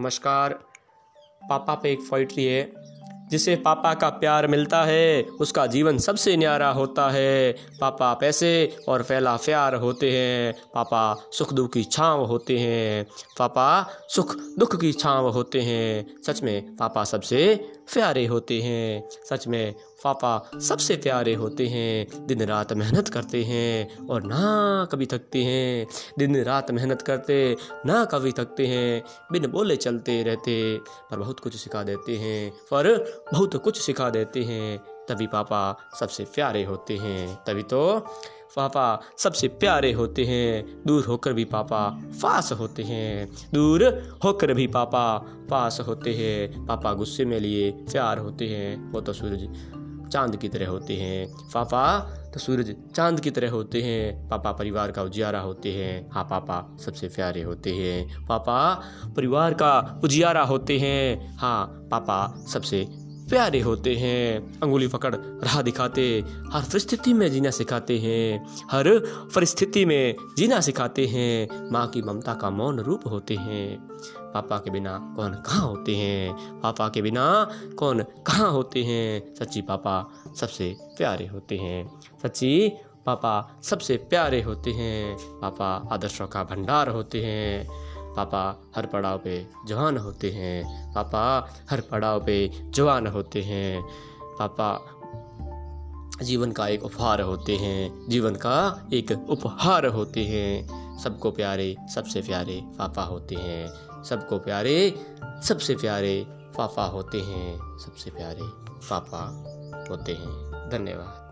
नमस्कार। पापा पे एक पोइट्री है। जिसे पापा का प्यार मिलता है, उसका जीवन सबसे न्यारा होता है। पापा पैसे और फैला प्यार होते हैं। पापा सुख दुख की छाँव होते हैं। पापा सुख दुख की छाँव होते हैं। सच में पापा सबसे प्यारे होते हैं। सच में पापा सबसे प्यारे होते हैं। दिन रात मेहनत करते हैं और ना कभी थकते हैं। दिन रात मेहनत करते, ना कभी थकते हैं। बिन बोले चलते रहते, पर बहुत कुछ सिखा देते हैं। पर बहुत कुछ सिखा देते हैं तभी पापा सबसे प्यारे होते हैं तभी तो पापा सबसे प्यारे होते हैं दूर होकर भी पापा पास होते हैं दूर होकर भी पापा पास होते हैं पापा गुस्से में लिए प्यार होते हैं वो तो सूरज चाँद की तरह होते हैं पापा तो सूरज चाँद की तरह होते हैं पापा परिवार का उजियारा होते हैं हाँ पापा सबसे प्यारे होते हैं पापा परिवार का उजियारा होते हैं हाँ पापा सबसे प्यारे होते हैं। अंगुली पकड़ राह दिखाते, हर परिस्थिति में जीना सिखाते हैं। हर परिस्थिति में जीना सिखाते हैं। माँ की ममता का मौन रूप होते हैं। पापा के बिना कौन कहाँ होते हैं? पापा के बिना कौन कहाँ होते हैं? सच्ची पापा सबसे प्यारे होते हैं। सच्ची पापा सबसे प्यारे होते हैं। पापा आदर्शों का भंडार होते हैं। पापा हर पड़ाव पे जवान होते हैं। पापा हर पड़ाव पे जवान होते हैं। पापा जीवन का एक उपहार होते हैं। जीवन का एक उपहार होते हैं। सबको प्यारे, सबसे प्यारे पापा होते हैं। सबको प्यारे, सबसे प्यारे पापा होते हैं। सबसे प्यारे पापा होते हैं। धन्यवाद।